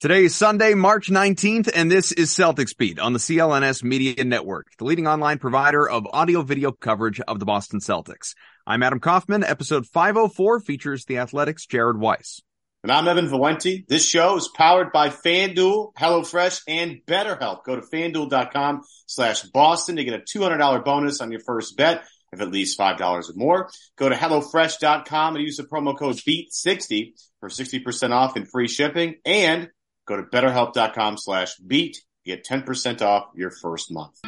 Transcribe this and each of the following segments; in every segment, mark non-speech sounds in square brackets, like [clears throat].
Today is Sunday, March 19th, and this is Celtics Beat on the CLNS Media Network, the leading online provider of audio video coverage of the Boston Celtics. I'm Adam Kaufman. Episode 504 features the Athletic's Jared Weiss. And I'm Evan Valenti. This show is powered by FanDuel, HelloFresh, and BetterHelp. Go to FanDuel.com slash Boston to get a $200 bonus on your first bet of at least $5 or more. Go to HelloFresh.com and use the promo code BEAT60 for 60% off and free shipping. And Go to betterhelp.com slash beat. Get 10% off your first month.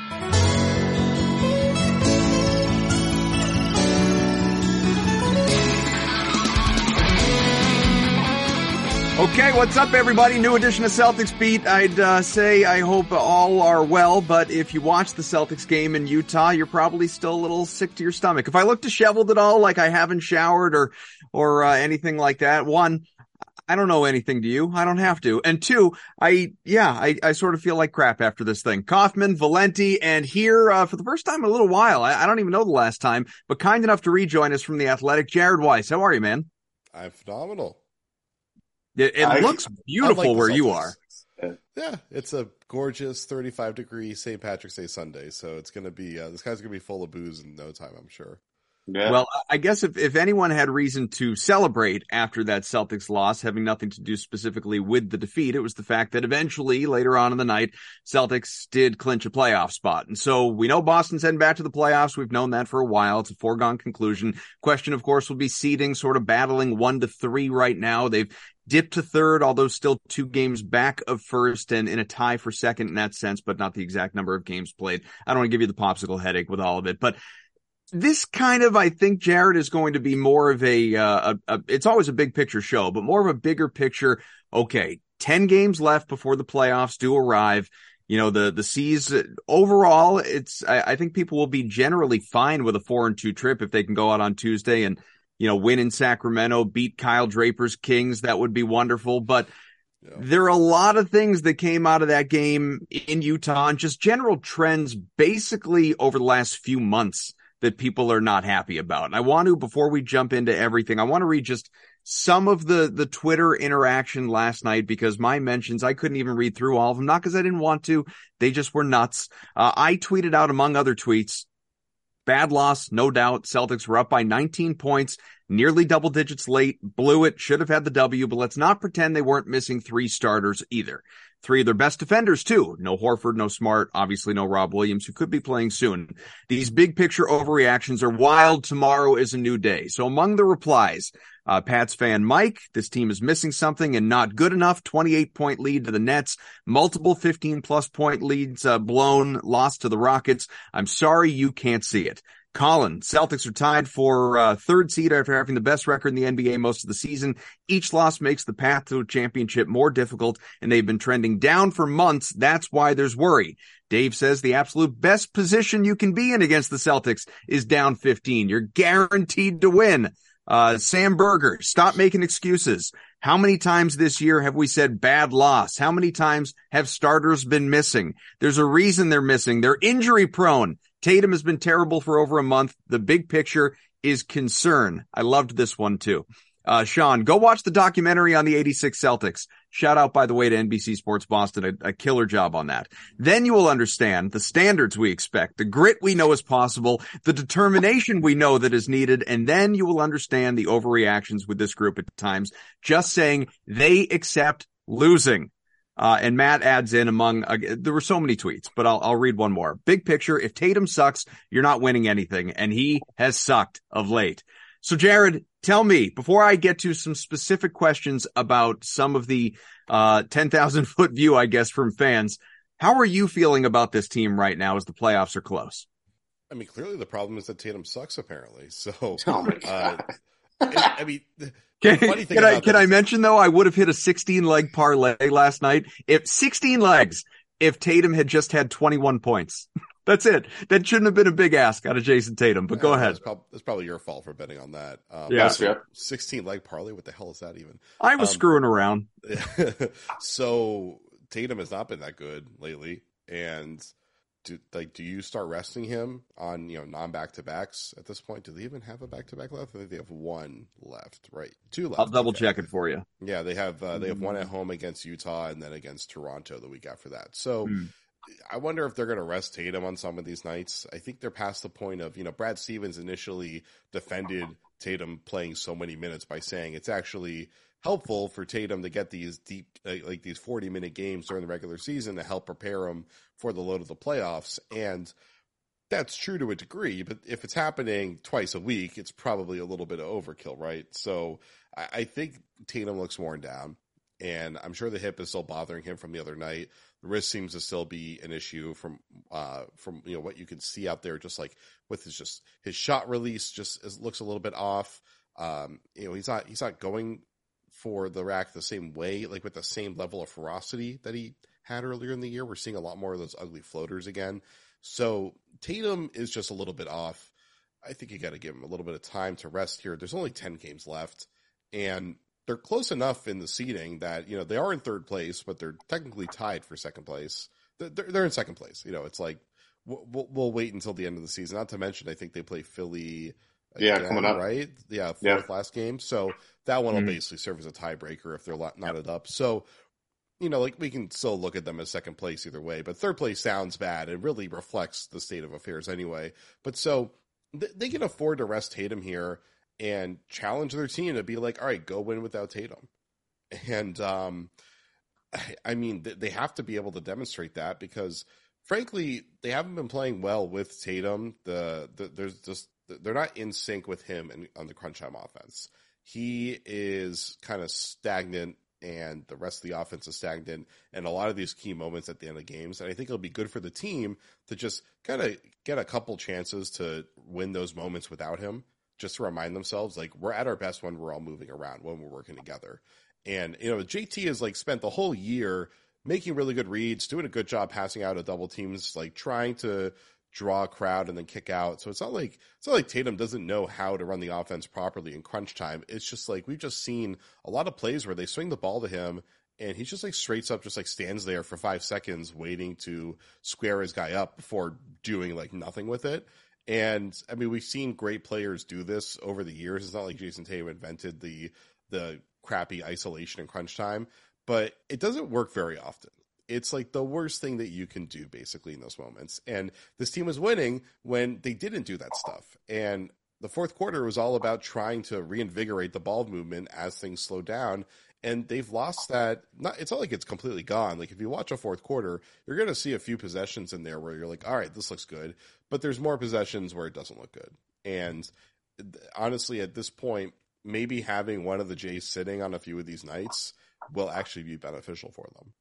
Okay, what's up, everybody? New edition of Celtics Beat. I'd uh, say I hope all are well, but if you watch the Celtics game in Utah, you're probably still a little sick to your stomach. If I look disheveled at all, like I haven't showered or or uh, anything like that, one, I don't know anything to you. I don't have to. And two, I, yeah, I, I sort of feel like crap after this thing. Kaufman, Valenti, and here, uh, for the first time in a little while, I, I, don't even know the last time, but kind enough to rejoin us from the athletic, Jared Weiss. How are you, man? I'm phenomenal. It, it I, looks beautiful like where you are. Yeah, it's a gorgeous 35 degree St. Patrick's Day Sunday. So it's going to be, uh, this guy's going to be full of booze in no time, I'm sure. Yeah. Well, I guess if, if anyone had reason to celebrate after that Celtics loss, having nothing to do specifically with the defeat, it was the fact that eventually later on in the night, Celtics did clinch a playoff spot. And so we know Boston's heading back to the playoffs. We've known that for a while. It's a foregone conclusion. Question, of course, will be seeding, sort of battling one to three right now. They've dipped to third, although still two games back of first and in a tie for second in that sense, but not the exact number of games played. I don't want to give you the popsicle headache with all of it, but this kind of, I think, Jared is going to be more of a, uh, a, a, it's always a big picture show, but more of a bigger picture. Okay, 10 games left before the playoffs do arrive. You know, the, the C's overall, it's, I, I think people will be generally fine with a four and two trip if they can go out on Tuesday and, you know, win in Sacramento, beat Kyle Draper's Kings. That would be wonderful. But yeah. there are a lot of things that came out of that game in Utah and just general trends basically over the last few months that people are not happy about. And I want to, before we jump into everything, I want to read just some of the, the Twitter interaction last night because my mentions, I couldn't even read through all of them, not because I didn't want to. They just were nuts. Uh, I tweeted out among other tweets, bad loss, no doubt. Celtics were up by 19 points, nearly double digits late, blew it, should have had the W, but let's not pretend they weren't missing three starters either. Three of their best defenders too. No Horford, no Smart, obviously no Rob Williams, who could be playing soon. These big picture overreactions are wild. Tomorrow is a new day. So among the replies, uh, Pats fan Mike, this team is missing something and not good enough. 28 point lead to the Nets, multiple 15 plus point leads, uh, blown, lost to the Rockets. I'm sorry you can't see it. Colin, Celtics are tied for uh, third seed after having the best record in the NBA most of the season. Each loss makes the path to a championship more difficult, and they've been trending down for months. That's why there's worry. Dave says the absolute best position you can be in against the Celtics is down 15. You're guaranteed to win. Uh, Sam Berger, stop making excuses. How many times this year have we said bad loss? How many times have starters been missing? There's a reason they're missing. They're injury prone. Tatum has been terrible for over a month. The big picture is concern. I loved this one too. Uh, Sean, go watch the documentary on the 86 Celtics. Shout out, by the way, to NBC Sports Boston, a, a, killer job on that. Then you will understand the standards we expect, the grit we know is possible, the determination we know that is needed, and then you will understand the overreactions with this group at times. Just saying they accept losing. Uh, and Matt adds in among, uh, there were so many tweets, but I'll, I'll read one more. Big picture. If Tatum sucks, you're not winning anything. And he has sucked of late. So Jared, tell me before I get to some specific questions about some of the, uh, 10,000 foot view, I guess, from fans. How are you feeling about this team right now as the playoffs are close? I mean, clearly the problem is that Tatum sucks apparently. So, oh uh, I mean, Can, can I can this- I mention though? I would have hit a 16 leg parlay last night. If 16 legs, if Tatum had just had 21 points, [laughs] that's it. That shouldn't have been a big ask out of Jayson Tatum. But go ahead. That's, prob- that's probably your fault for betting on that. Um, Yeah. That's 16 leg parlay. What the hell is that even? I was Um, screwing around. [laughs] so Tatum has not been that good lately, and do like do you start resting him on you know non back to backs at this point? Do they even have a back to back left? I think they have one left, right? Two left. I'll double okay. check it for you. Yeah, they have uh, they have one at home against Utah and then against Toronto the week after that. So Hmm. I wonder if they're going to rest Tatum on some of these nights. I think they're past the point of you know Brad Stevens initially defended Tatum playing so many minutes by saying it's actually helpful for Tatum to get these deep like, like these 40 minute games during the regular season to help prepare him for the load of the playoffs and that's true to a degree, but if it's happening twice a week, it's probably a little bit of overkill, right? So I, I think Tatum looks worn down, and I'm sure the hip is still bothering him from the other night. The wrist seems to still be an issue from uh, from you know what you can see out there, just like with his just his shot release just is, looks a little bit off. Um, you know, he's not he's not going for the rack the same way, like with the same level of ferocity that he had earlier in the year. We're seeing a lot more of those ugly floaters again. So Tatum is just a little bit off. I think you got to give him a little bit of time to rest here. There's only 10 games left and they're close enough in the seeding that, you know, they are in third place, but they're technically tied for second place. They're, they're in second place. You know, it's like, we'll, we'll wait until the end of the season. Not to mention, I think they play Philly. Yeah, coming up. right? Yeah, Yeah. fourth last game. So that one will Mhm. basically serve as a tiebreaker if they're lo- knotted up. So you know, like we can still look at them as second place either way, but third place sounds bad. It really reflects the state of affairs anyway. But so th- they can afford to rest Tatum here and challenge their team to be like, all right, go win without Tatum. [laughs] And, um, I- [sighs] I mean, th- they have to be able to demonstrate that because frankly, they haven't been playing well with Tatum. The, the there's just, they're not in sync with him in, on the crunch time offense. He is kind of stagnant and the rest of the offense is stagnant and a lot of these key moments at the end of games. And I think it'll be good for the team to just kind of get a couple chances to win those moments without him, just to remind themselves like we're at our best when we're all moving around, when we're working together. And, you know, JT has like spent the whole year making really good reads, doing a good job passing out of double teams, like trying to draw a crowd and then kick out. So it's not like it's not like Tatum doesn't know how to run the offense properly in crunch time. It's just like we've just seen a lot of plays where they swing the ball to him and he's just like straight up just like stands there for five seconds waiting to square his guy up before doing like nothing with it. And I mean, we've seen great players do this over the years. It's not like Jayson Tatum invented the the crappy isolation and crunch time, but it doesn't work very often. It's like the worst thing that you can do basically in those moments. And this team was winning when they didn't do that stuff. And the fourth quarter was all about trying to reinvigorate the ball movement as things slow down. And they've lost that. Not, it's not like it's completely gone. Like if you watch a fourth quarter, you're going to see a few possessions in there where you're like, all right, this looks good. But there's more possessions where it doesn't look good. And honestly, at this point, maybe having one of the Jays sitting on a few of these nights will actually be beneficial for them.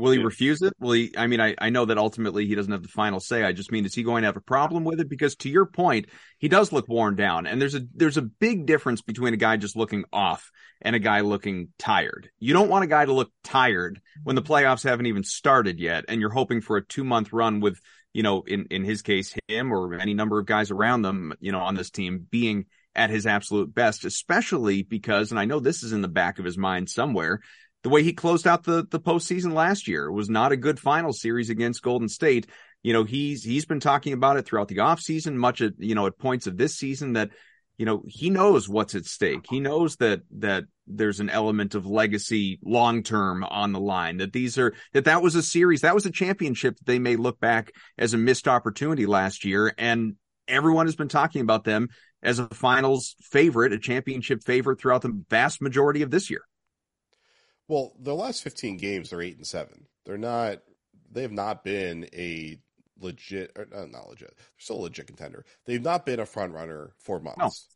Will he Yeah. refuse it? Will he? I mean, I, I know that ultimately he doesn't have the final say. I just mean, is he going to have a problem with it? Because to your point, he does look worn down, and there's a there's a big difference between a guy just looking off and a guy looking tired. You don't want a guy to look tired when the playoffs haven't even started yet, and you're hoping for a two month run with, you know, in in his case, him or any number of guys around them, you know, on this team being at his absolute best, especially because, and I know this is in the back of his mind somewhere the way he closed out the the postseason last year It was not a good final series against Golden State. You know, he's he's been talking about it throughout the offseason, much at you know at points of this season that you know he knows what's at stake. He knows that that there's an element of legacy long term on the line. That these are that that was a series, that was a championship that they may look back as a missed opportunity last year, and everyone has been talking about them as a finals favorite, a championship favorite throughout the vast majority of this year. Well, the last 15 games, they're eight and seven. They're not, they have not been a legit, or uh, not legit, they're still a legit contender. They've not been a front runner for months.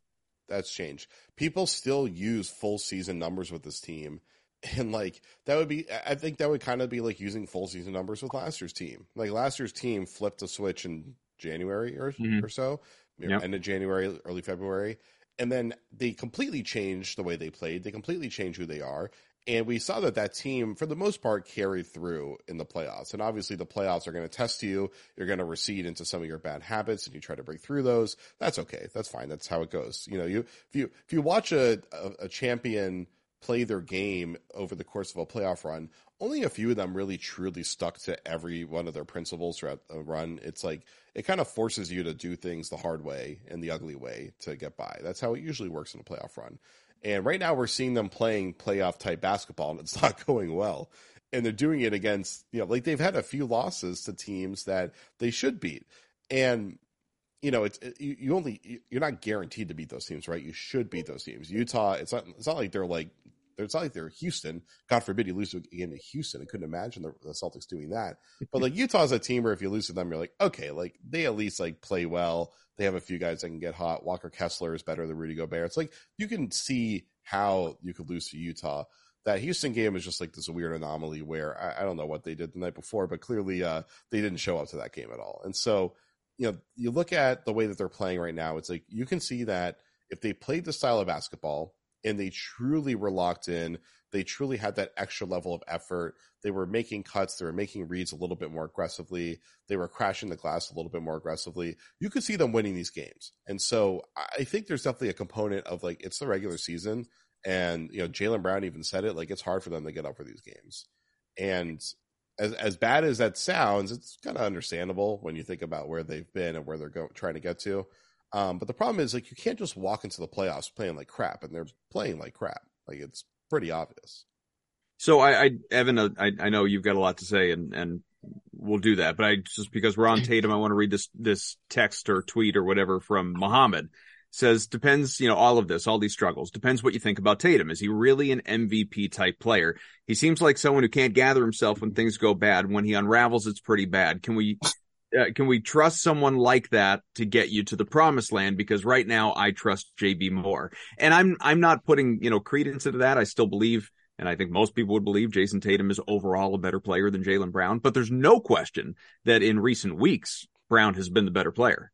That's changed. People still use full season numbers with this team. [laughs] And like, that would be, I think that would kind of be like using full season numbers with last year's team. Like last year's team flipped a switch in January or, Mhm. or so, Yep. end of January, early February. and then they completely changed the way they played. They completely changed who they are. And we saw that that team, for the most part, carried through in the playoffs. And obviously, the playoffs are going to test you. You're going to recede into some of your bad habits, and you try to break through those. That's okay. That's fine. That's how it goes. You know, you if you if you watch a, a, a champion play their game over the course of a playoff run, only a few of them really truly stuck to every one of their principles throughout a run. It's like it kind of forces you to do things the hard way and the ugly way to get by. That's how it usually works in a playoff run. And right now we're seeing them playing playoff type basketball and it's [laughs] not going well. And they're doing it against, you know, like they've had a few losses to teams that they should beat. And you know, it's it, you only you're not guaranteed to beat those teams, right? You should beat those teams. Utah, it's not it's not like they're like it's not like they're Houston. God forbid you lose to again to Houston. I couldn't imagine the, the Celtics doing that. But like [laughs] Utah's a team where if you lose to them, you're like, okay, like they at least like play well. They have a few guys that can get hot. Walker Kessler is better than Rudy Gobert. It's like you can see how you could lose to Utah. That Houston game is just like this weird anomaly where I, I don't know what they did the night before, but clearly uh, they didn't show up to that game at all. And so, you know, you look at the way that they're playing right now, it's like you can see that if they played the style of basketball and they truly were locked in, they truly had that extra level of effort. They were making cuts, they were making reads a little bit more aggressively, they were crashing the glass a little bit more aggressively. You could see them winning these games. And so I think there's definitely a component of like it's the regular season and you know, Jaylen Brown even said it, like it's hard for them to get up for these games. And as as bad as that sounds, it's kind of understandable when you think about where they've been and where they're going, trying to get to. Um, but the problem is like you can't just walk into the playoffs playing like crap, and they're playing like crap. Like it's pretty obvious. So I, I Evan, uh, I, I know you've got a lot to say, and and we'll do that. But I just because we're on [laughs] Tatum, I want to read this this text or tweet or whatever from Muhammad says depends, you know, all of this, all these struggles depends what you think about Tatum. Is he really an MVP type player? He seems like someone who can't gather himself when things go bad. When he unravels, it's pretty bad. Can we, uh, can we trust someone like that to get you to the promised land? Because right now I trust JB Moore, and I'm, I'm not putting, you know, credence into that. I still believe and I think most people would believe Jayson Tatum is overall a better player than Jaylen Brown, but there's no question that in recent weeks, Brown has been the better player.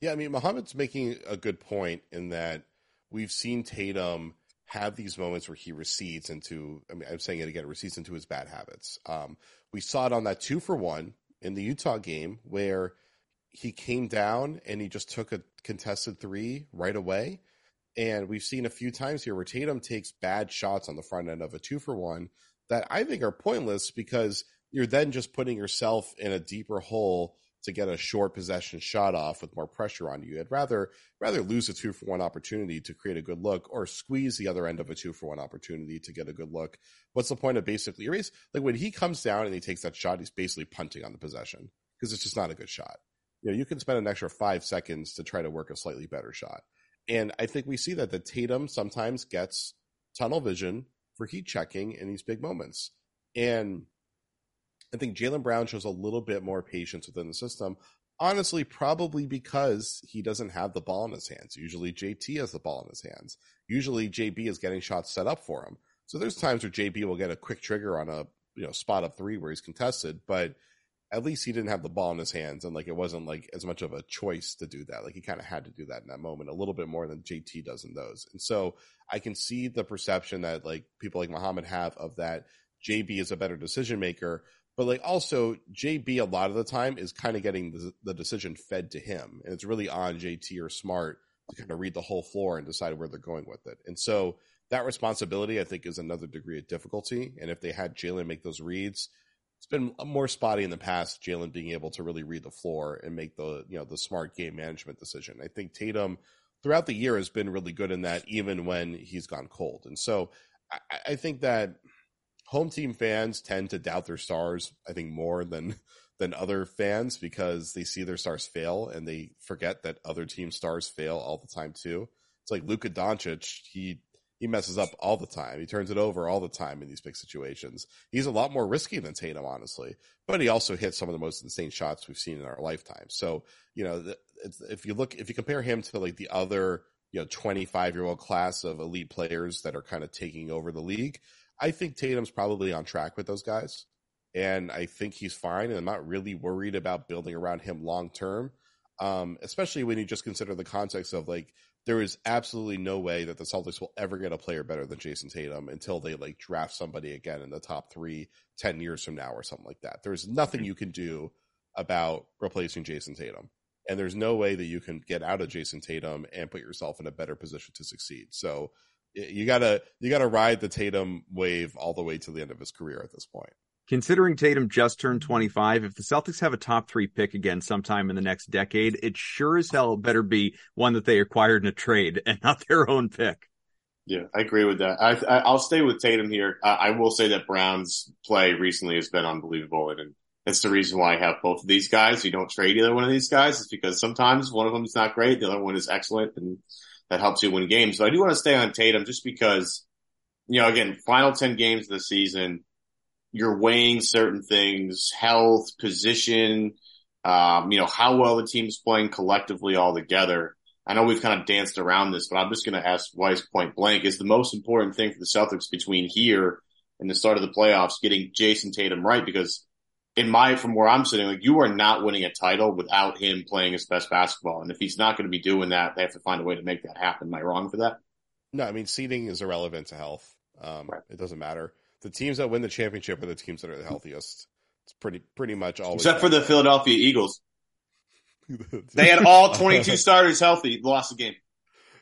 Yeah, I mean, Muhammad's making a good point in that we've seen Tatum have these moments where he recedes into, I mean, I'm saying it again, recedes into his bad habits. Um, we saw it on that two for one in the Utah game where he came down and he just took a contested three right away. And we've seen a few times here where Tatum takes bad shots on the front end of a two for one that I think are pointless because you're then just putting yourself in a deeper hole to get a short possession shot off with more pressure on you. I'd rather rather lose a two for one opportunity to create a good look or squeeze the other end of a two for one opportunity to get a good look. What's the point of basically erase? Like when he comes down and he takes that shot, he's basically punting on the possession because it's just not a good shot. You know, you can spend an extra five seconds to try to work a slightly better shot. And I think we see that the Tatum sometimes gets tunnel vision for heat checking in these big moments. And I think Jaylen Brown shows a little bit more patience within the system. Honestly, probably because he doesn't have the ball in his hands. Usually JT has the ball in his hands. Usually JB is getting shots set up for him. So there's times where JB will get a quick trigger on a you know spot up three where he's contested, but at least he didn't have the ball in his hands and like it wasn't like as much of a choice to do that. Like he kind of had to do that in that moment a little bit more than JT does in those. And so I can see the perception that like people like Muhammad have of that JB is a better decision maker, but like also JB a lot of the time is kind of getting the, the, decision fed to him, and it's really on JT or Smart to kind of read the whole floor and decide where they're going with it. And so that responsibility, I think, is another degree of difficulty. And if they had Jaylen make those reads, it's been more spotty in the past. Jaylen being able to really read the floor and make the you know the smart game management decision. I think Tatum throughout the year has been really good in that, even when he's gone cold. And so I, I think that home team fans tend to doubt their stars, I think, more than than other fans because they see their stars fail and they forget that other team stars fail all the time too. It's like Luka Doncic, he he messes up all the time. He turns it over all the time in these big situations. He's a lot more risky than Tatum, honestly, but he also hits some of the most insane shots we've seen in our lifetime. So, you know, if you look, if you compare him to like the other, you know, 25 year old class of elite players that are kind of taking over the league, I think Tatum's probably on track with those guys. And I think he's fine. And I'm not really worried about building around him long term. Um, especially when you just consider the context of like there is absolutely no way that the Celtics will ever get a player better than Jayson Tatum until they like draft somebody again in the top three 10 years from now or something like that. There's nothing you can do about replacing Jayson Tatum. And there's no way that you can get out of Jayson Tatum and put yourself in a better position to succeed. So you gotta you gotta ride the Tatum wave all the way to the end of his career at this point. Considering Tatum just turned 25, if the Celtics have a top three pick again sometime in the next decade, it sure as hell better be one that they acquired in a trade [laughs] and not their own pick. Yeah, I agree with that. I, will stay with Tatum here. I, I, will say that Brown's play recently has been unbelievable, and that's the reason why I have both of these guys. You don't trade either one of these guys, is because sometimes one of them is not great, the other one is excellent, and that helps you win games. So I do want to stay on Tatum just because, you know, again, final 10 games of the season, you're weighing certain things, health, position, um, you know, how well the team's playing collectively all together. I know we've kind of danced around this, but I'm just going to ask Weiss point blank is the most important thing for the Celtics between here and the start of the playoffs, getting Jayson Tatum right because in my, from where I'm sitting, like you are not winning a title without him playing his best basketball. And if he's not going to be doing that, they have to find a way to make that happen. Am I wrong for that? No, I mean, seeding is irrelevant to health. Um, right. It doesn't matter. The teams that win the championship are the teams that are the healthiest. It's pretty, pretty much always. Except for the Philadelphia Eagles. [laughs] they had all [laughs] 22 starters healthy, lost the game.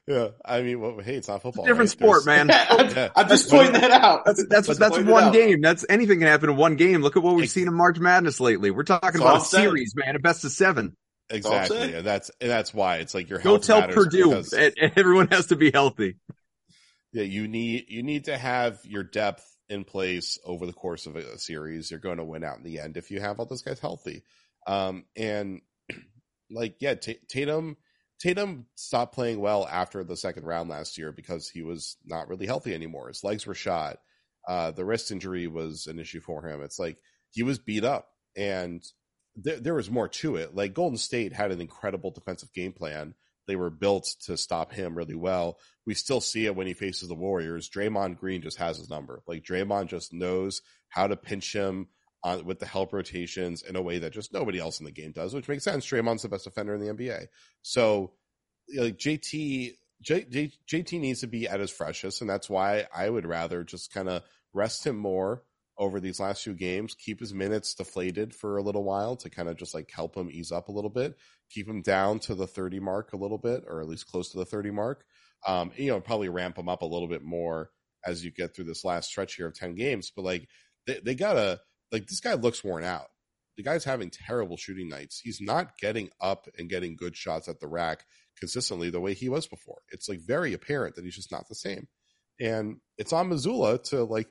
Yeah, I mean, well, hey, it's not football. It's different right? sport, There's, man. [laughs] yeah. I'm just pointing that out. That's that's, that's, that's one game. That's anything can happen in one game. Look at what we've seen in March Madness lately. We're talking about a series, man, a best of seven. Exactly, and that's and that's why it's like your go tell Purdue, because, and, and everyone has to be healthy. Yeah, you need you need to have your depth in place over the course of a, series. You're going to win out in the end if you have all those guys healthy. Um, and [clears throat] like, yeah, T- Tatum, Tatum stopped playing well after the second round last year because he was not really healthy anymore. His legs were shot. Uh, the wrist injury was an issue for him. It's like he was beat up and there, there was more to it. Like Golden State had an incredible defensive game plan. They were built to stop him really well. We still see it when he faces the Warriors. Draymond Green just has his number. Like Draymond just knows how to pinch him with the help rotations in a way that just nobody else in the game does, which makes sense. Draymond's the best defender in the NBA. So, like JT, J, J, JT needs to be at his freshest, and that's why I would rather just kind of rest him more over these last few games, keep his minutes deflated for a little while to kind of just like help him ease up a little bit, keep him down to the 30 mark a little bit, or at least close to the 30 mark. Um, you know, probably ramp him up a little bit more as you get through this last stretch here of 10 games. But like, they, they gotta, like, this guy looks worn out. The guy's having terrible shooting nights. He's not getting up and getting good shots at the rack consistently the way he was before. It's like very apparent that he's just not the same. And it's on Mazzulla to like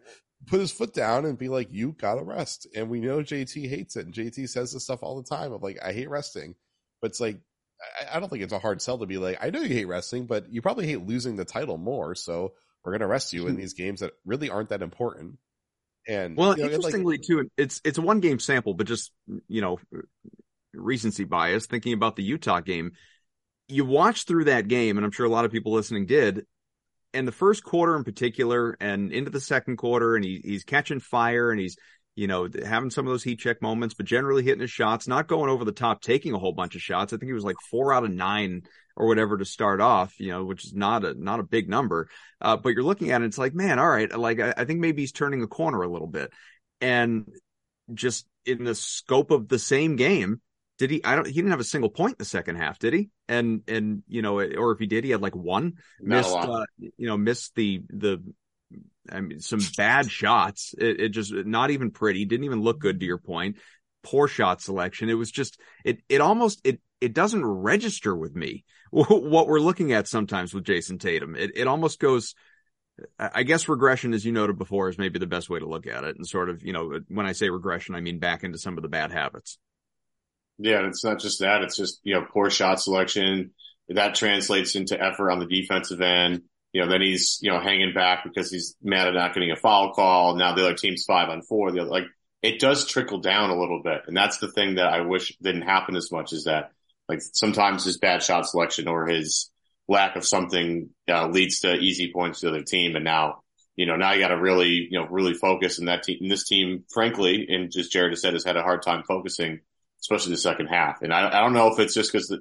put his foot down and be like, you gotta rest. And we know JT hates it. And JT says this stuff all the time of like, I hate resting. But it's like, I, I don't think it's a hard sell to be like, I know you hate wrestling, but you probably hate losing the title more. So we're going to rest you in hmm. these games that really aren't that important. And well, you know, interestingly like, too, it's, it's a one game sample, but just, you know, recency bias thinking about the Utah game. You watch through that game, and I'm sure a lot of people listening did and the first quarter in particular and into the second quarter and he, he's catching fire and he's you know having some of those heat check moments but generally hitting his shots not going over the top taking a whole bunch of shots i think he was like four out of nine or whatever to start off you know which is not a not a big number uh, but you're looking at it it's like man all right like I, I think maybe he's turning a corner a little bit and just in the scope of the same game did he? I don't. He didn't have a single point in the second half, did he? And and you know, or if he did, he had like one. Not missed, uh, you know, missed the the. I mean, some bad shots. It, it just not even pretty. Didn't even look good. To your point, poor shot selection. It was just it. It almost it it doesn't register with me [laughs] what we're looking at sometimes with Jayson Tatum. It it almost goes. I guess regression, as you noted before, is maybe the best way to look at it. And sort of, you know, when I say regression, I mean back into some of the bad habits. Yeah, and it's not just that. It's just, you know, poor shot selection. That translates into effort on the defensive end. You know, then he's, you know, hanging back because he's mad at not getting a foul call. Now the other team's five on four. The other, like, it does trickle down a little bit. And that's the thing that I wish didn't happen as much is that, like, sometimes his bad shot selection or his lack of something uh, leads to easy points to the other team. And now, you know, now you got to really, you know, really focus. And that team, and this team, frankly, and just Jared has said, has had a hard time focusing especially the second half. And I, I don't know if it's just because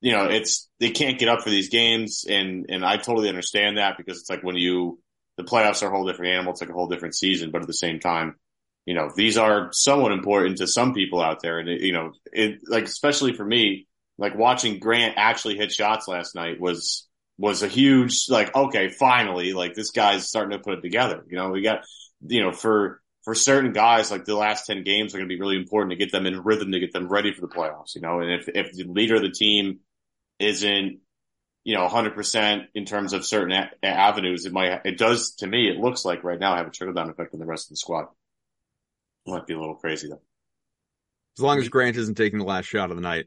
you know, it's they can't get up for these games, and and I totally understand that because it's like when you the playoffs are a whole different animal. It's like a whole different season, but at the same time, you know, these are somewhat important to some people out there, and it, you know, it like especially for me, like watching Grant actually hit shots last night was was a huge like okay, finally, like this guy's starting to put it together. You know, we got you know for for certain guys, like the last 10 games are going to be really important to get them in rhythm, to get them ready for the playoffs, you know, and if, if the leader of the team isn't, you know, 100% in terms of certain a- avenues, it might, it does to me, it looks like right now have a trickle down effect on the rest of the squad. Might be a little crazy though. As long as Grant isn't taking the last shot of the night.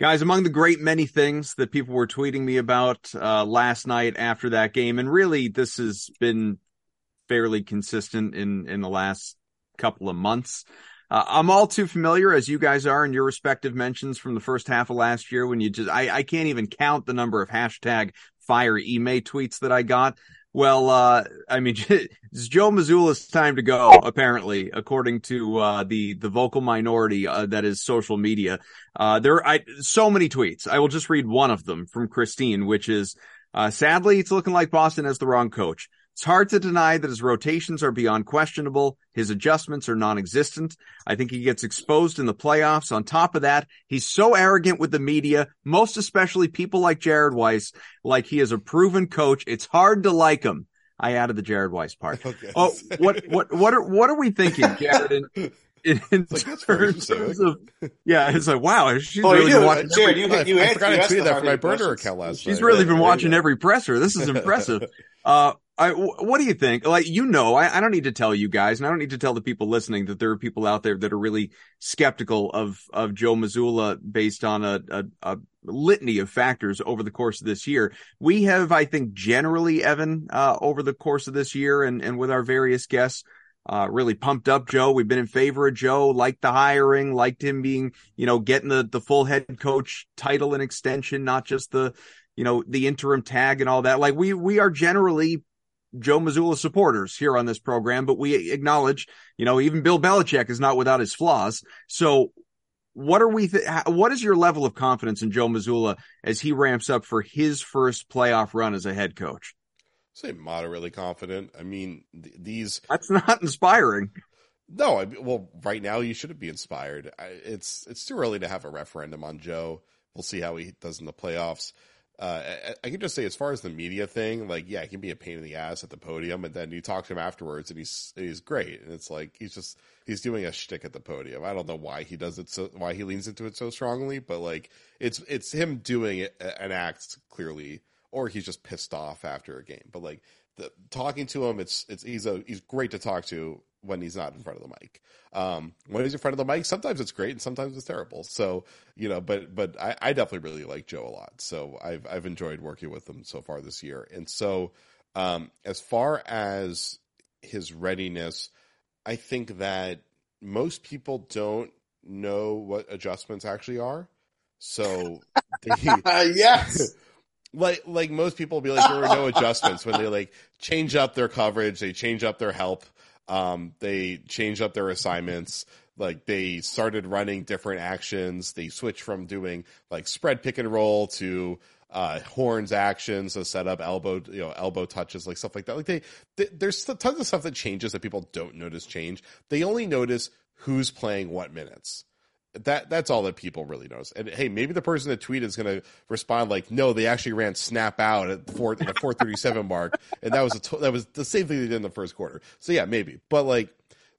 Guys, among the great many things that people were tweeting me about uh, last night after that game, and really this has been fairly consistent in in the last couple of months. Uh, I'm all too familiar, as you guys are in your respective mentions from the first half of last year, when you just I, I can't even count the number of hashtag fire Ime tweets that I got. Well, uh, I mean, [laughs] it's Joe Mazzulla's time to go, apparently, according to, uh, the, the vocal minority, uh, that is social media. Uh, there are so many tweets. I will just read one of them from Christine, which is, uh, sadly, it's looking like Boston has the wrong coach. It's hard to deny that his rotations are beyond questionable. His adjustments are non-existent. I think he gets exposed in the playoffs. On top of that, he's so arrogant with the media, most especially people like Jared Weiss, like he is a proven coach. It's hard to like him. I added the Jared Weiss part. Okay. Oh, what, what, what are, what are we thinking, Jared? In, in, in like, terms, terms of, yeah, it's like, wow, she's oh, really you, watching. Jared, you, you, you, I, I forgot to tweet that from my burner account last She's night. really been watching every presser. This is [laughs] impressive. [laughs] Uh, I, what do you think? Like, you know, I, I, don't need to tell you guys, and I don't need to tell the people listening that there are people out there that are really skeptical of, of Joe Mazzulla based on a, a, a litany of factors over the course of this year. We have, I think, generally, Evan, uh, over the course of this year and, and with our various guests, uh, really pumped up Joe. We've been in favor of Joe, liked the hiring, liked him being, you know, getting the, the full head coach title and extension, not just the, you know, the interim tag and all that. Like we, we are generally Joe Mazzulla supporters here on this program, but we acknowledge, you know, even Bill Belichick is not without his flaws. So what are we, th- what is your level of confidence in Joe Mazzulla as he ramps up for his first playoff run as a head coach? say moderately confident. I mean, th- these. That's not [laughs] inspiring. No, I, well, right now you shouldn't be inspired. I, it's, it's too early to have a referendum on Joe. We'll see how he does in the playoffs uh, I, I, can just say as far as the media thing, like yeah, he can be a pain in the ass at the podium, and then you talk to him afterwards, and he's he's great, and it's like he's just he's doing a shtick at the podium. I don't know why he does it so why he leans into it so strongly, but like it's it's him doing an act clearly, or he's just pissed off after a game. But like the, talking to him, it's it's he's a he's great to talk to when he's not in front of the mic. Um, when he's in front of the mic, sometimes it's great and sometimes it's terrible. So, you know, but, but I, I definitely really like Joe a lot. So I've, I've enjoyed working with him so far this year. And so, um, as far as his readiness, I think that most people don't know what adjustments actually are. So, [laughs] they, yes. [laughs] like like most people will be like there were no adjustments when they like change up their coverage, they change up their help, um, they changed up their assignments. Like they started running different actions. They switched from doing like spread pick and roll to uh, horns actions, so set up elbow, you know, elbow touches, like stuff like that. Like they, they, there's tons of stuff that changes that people don't notice change. They only notice who's playing what minutes that that's all that people really knows. And hey, maybe the person that tweeted is going to respond like, "No, they actually ran snap out at the four the four thirty seven mark, and that was a to- that was the same thing they did in the first quarter." So yeah, maybe, but like,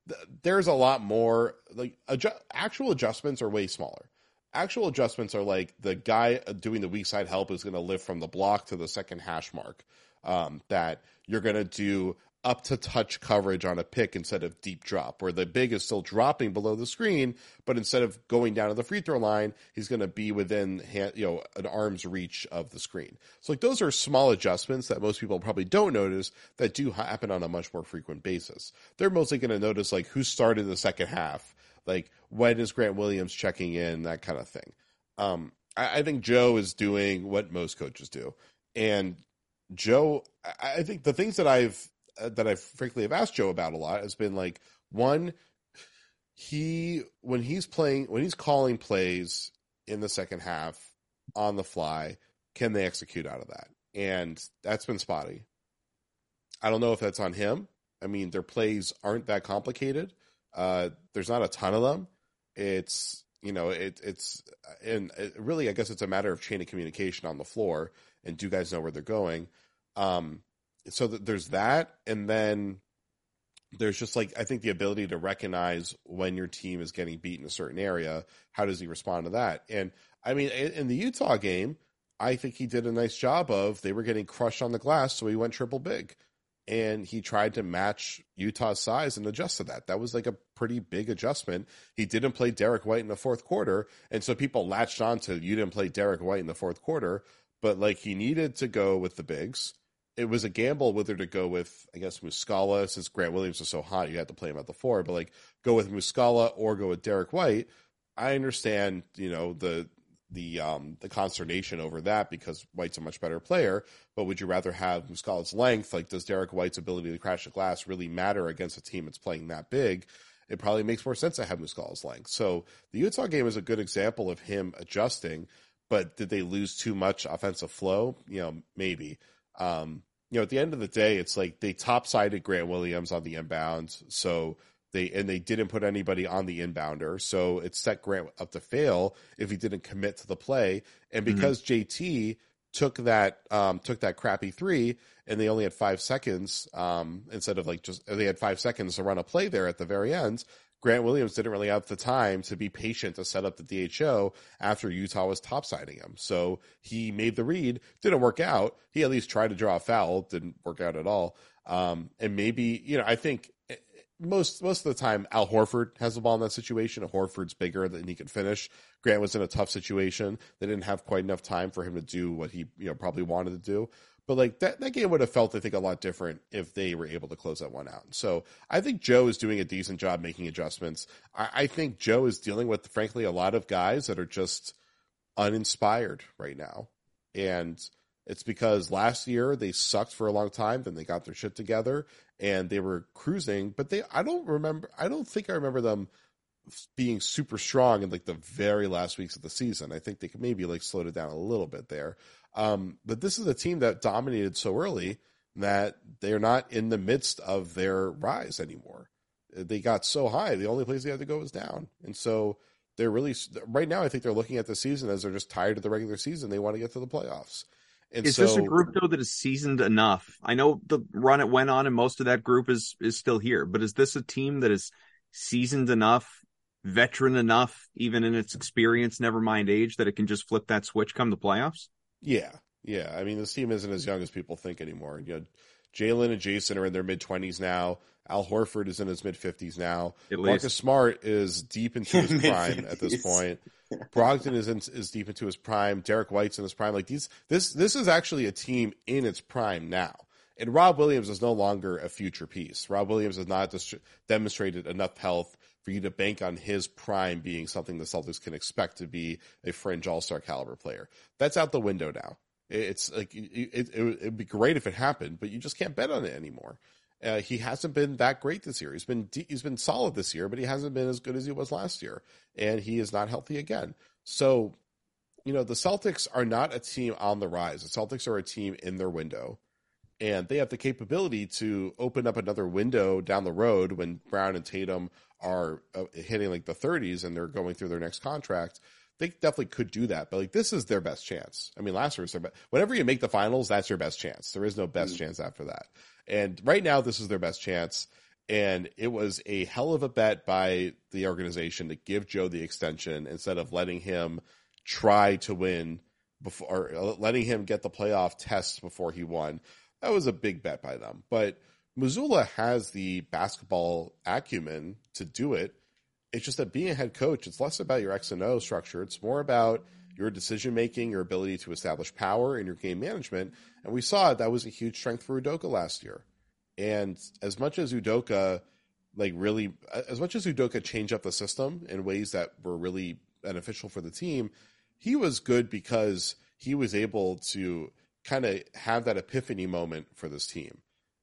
th- there's a lot more like adju- actual adjustments are way smaller. Actual adjustments are like the guy doing the weak side help is going to lift from the block to the second hash mark. Um, that you're going to do up to touch coverage on a pick instead of deep drop, where the big is still dropping below the screen, but instead of going down to the free throw line, he's going to be within hand, you know an arm's reach of the screen. So like those are small adjustments that most people probably don't notice that do happen on a much more frequent basis. They're mostly going to notice like who started the second half, like when is Grant Williams checking in, that kind of thing. Um, I, I think Joe is doing what most coaches do, and Joe, I think the things that I've that I frankly have asked Joe about a lot has been like one, he when he's playing when he's calling plays in the second half on the fly, can they execute out of that? And that's been spotty. I don't know if that's on him. I mean, their plays aren't that complicated. Uh, there's not a ton of them. It's you know it, it's and it really I guess it's a matter of chain of communication on the floor and do guys know where they're going. Um, so th- there's that, and then there's just like I think the ability to recognize when your team is getting beat in a certain area. How does he respond to that? And I mean, in, in the Utah game, I think he did a nice job of they were getting crushed on the glass, so he went triple big. And he tried to match Utah's size and adjust to that. That was like a pretty big adjustment. He didn't play Derrick White in the fourth quarter. And so people latched on to you didn't play Derrick White in the fourth quarter, but like he needed to go with the bigs it was a gamble whether to go with, I guess, Muscala, since Grant Williams was so hot, you had to play him at the four, but like go with Muscala or go with Derrick White. I understand, you know, the the um the consternation over that because White's a much better player, but would you rather have Muscala's length? Like, does Derrick White's ability to crash the glass really matter against a team that's playing that big? It probably makes more sense to have Muscala's length. So the Utah game is a good example of him adjusting, but did they lose too much offensive flow? You know, maybe. Um, you know, at the end of the day, it's like they top-sided Grant Williams on the inbound, so they and they didn't put anybody on the inbounder, so it set Grant up to fail if he didn't commit to the play. And mm-hmm. because mm-hmm. JT took that um, took that crappy three, and they only had five seconds um, instead of like just they had five seconds to run a play there at the very end. Grant Williams didn't really have the time to be patient to set up the DHO after Utah was topsiding him. So he made the read, didn't work out. He at least tried to draw a foul, didn't work out at all. Um, and maybe, you know, I think eh, most most of the time Al Horford has the ball in that situation. Horford's bigger than he can finish. Grant was in a tough situation. They didn't have quite enough time for him to do what he, you know, probably wanted to do. But like that, that game would have felt, I think, a lot different if they were able to close that one out. So I think Joe is doing a decent job making adjustments. I, I think Joe is dealing with, frankly, a lot of guys that are just uninspired right now. And it's because last year they sucked for a long time, then they got their shit together and they were cruising. But they, I don't remember, I don't think I remember them being super strong in like the very last weeks of the season. I think they could maybe like slowed it down a little bit there. Um, but this is a team that dominated so early that they're not in the midst of their rise anymore. They got so high, the only place they had to go was down. And so they're really, right now, I think they're looking at the season as they're just tired of the regular season. They want to get to the playoffs. And is so, this a group though that is seasoned enough? I know the run it went on, and most of that group is is still here. But is this a team that is seasoned enough, veteran enough, even in its experience, never mind age, that it can just flip that switch come the playoffs? Yeah, yeah. I mean, this team isn't as young as people think anymore. You know, Jaylen and Jayson are in their mid twenties now. Al Horford is in his mid fifties now. At Marcus least. Smart is deep into his [laughs] prime at this point. Brogdon is in, is deep into his prime. Derrick White's in his prime. Like these, this this is actually a team in its prime now. And Rob Williams is no longer a future piece. Rob Williams has not dis- demonstrated enough health for you to bank on his prime being something the Celtics can expect to be a fringe All Star caliber player. That's out the window now. It's like it, it, would be great if it happened, but you just can't bet on it anymore. Uh, he hasn't been that great this year. He's been he's been solid this year, but he hasn't been as good as he was last year, and he is not healthy again. So, you know, the Celtics are not a team on the rise. The Celtics are a team in their window and they have the capability to open up another window down the road when Brown and Tatum are uh, hitting like the 30s and they're going through their next contract. They definitely could do that, but like this is their best chance. I mean, last year was their best. Whenever you make the finals, that's your best chance. There is no best mm chance after that. And right now, this is their best chance. And it was a hell of a bet by the organization to give Joe the extension instead of letting him try to win before, letting him get the playoff test before he won that was a big bet by them. But Mazzulla has the basketball acumen to do it. It's just that being a head coach, it's less about your X and O structure. It's more about your decision making, your ability to establish power, and your game management. And we saw that was a huge strength for Udoka last year. And as much as Udoka, like really, as much as Udoka changed up the system in ways that were really beneficial for the team, he was good because he was able to kind of have that epiphany moment for this team.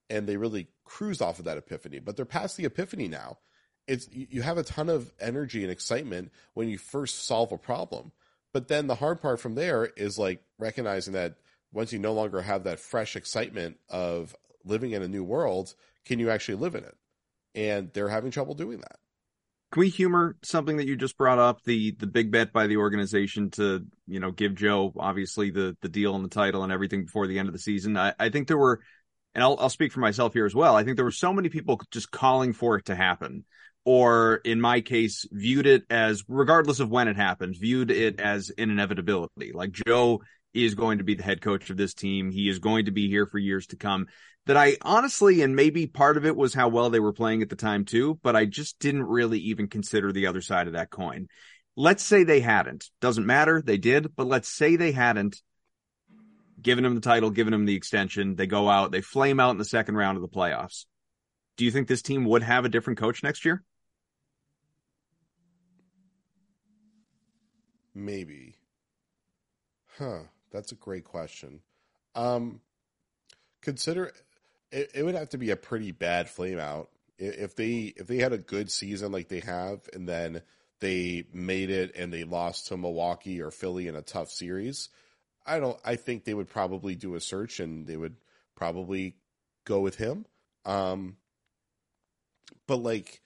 And they really cruise off of that epiphany. But they're past the epiphany now. It's you have a ton of energy and excitement when you first solve a problem. But then the hard part from there is like recognizing that once you no longer have that fresh excitement of living in a new world, can you actually live in it? And they're having trouble doing that. Can we humor something that you just brought up the the big bet by the organization to you know give Joe obviously the the deal and the title and everything before the end of the season? I, I think there were, and I'll I'll speak for myself here as well. I think there were so many people just calling for it to happen, or in my case, viewed it as regardless of when it happened, viewed it as an inevitability. Like Joe is going to be the head coach of this team. He is going to be here for years to come that I honestly, and maybe part of it was how well they were playing at the time too, but I just didn't really even consider the other side of that coin. Let's say they hadn't. Doesn't matter. They did, but let's say they hadn't given him the title, given him the extension. They go out, they flame out in the second round of the playoffs. Do you think this team would have a different coach next year? Maybe. Huh. That's a great question. Um, consider it, it would have to be a pretty bad flame out if they if they had a good season like they have, and then they made it and they lost to Milwaukee or Philly in a tough series. I don't. I think they would probably do a search and they would probably go with him. Um, but like,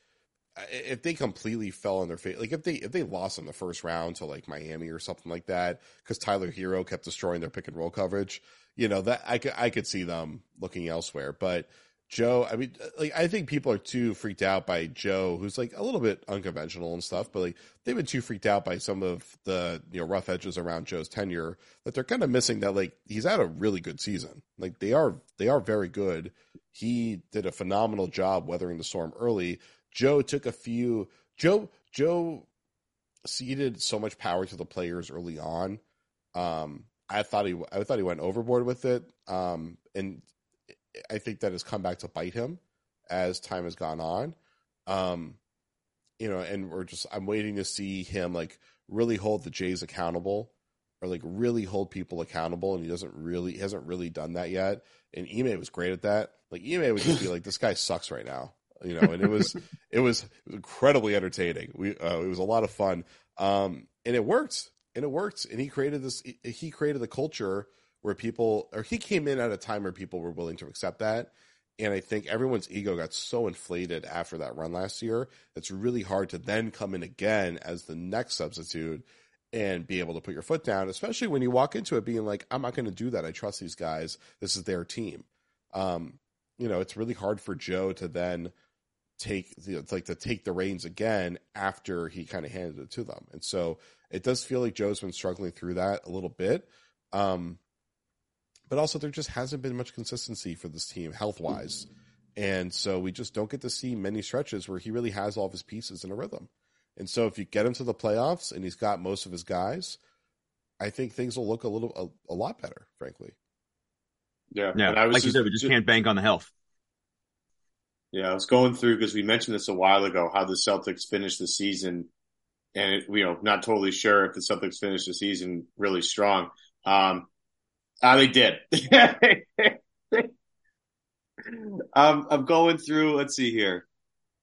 if they completely fell on their face, like if they if they lost in the first round to like Miami or something like that, because Tyler Herro kept destroying their pick and roll coverage, you know that I could I could see them looking elsewhere. But Joe, I mean, like I think people are too freaked out by Joe, who's like a little bit unconventional and stuff, but like they've been too freaked out by some of the you know rough edges around Joe's tenure that they're kind of missing that like he's had a really good season. Like they are they are very good. He did a phenomenal job weathering the storm early. Joe took a few Joe Joe ceded so much power to the players early on um, I thought he I thought he went overboard with it, um, and I think that has come back to bite him as time has gone on. Um, you know, and we're just I'm waiting to see him like really hold the Jays accountable or like really hold people accountable, and he doesn't really he hasn't really done that yet. And Ime was great at that. Like Ime would just be like, "This guy sucks right now," you know, and it was [laughs] it was incredibly entertaining. We uh, it was a lot of fun, um, and it worked and it worked. And he created this. He created the culture where people, or he came in at a time where people were willing to accept that. And I think everyone's ego got so inflated after that run last year. It's really hard to then come in again as the next substitute and be able to put your foot down, especially when you walk into it being like, I'm not going to do that. I trust these guys. This is their team. Um, you know, it's really hard for Joe to then take the, like to take the reins again after he kind of handed it to them. And so it does feel like Joe's been struggling through that a little bit. Um, but also there just hasn't been much consistency for this team health wise. And so we just don't get to see many stretches where he really has all of his pieces in a rhythm. And so if you get him to the playoffs and he's got most of his guys, I think things will look a little a, a lot better, frankly. Yeah, yeah. like just, you said, we just, just can't bank on the health. Yeah, I was going through because we mentioned this a while ago how the Celtics finished the season and it, you know, not totally sure if the Celtics finished the season really strong. Um, uh, they did. [laughs] um, I'm going through, let's see here.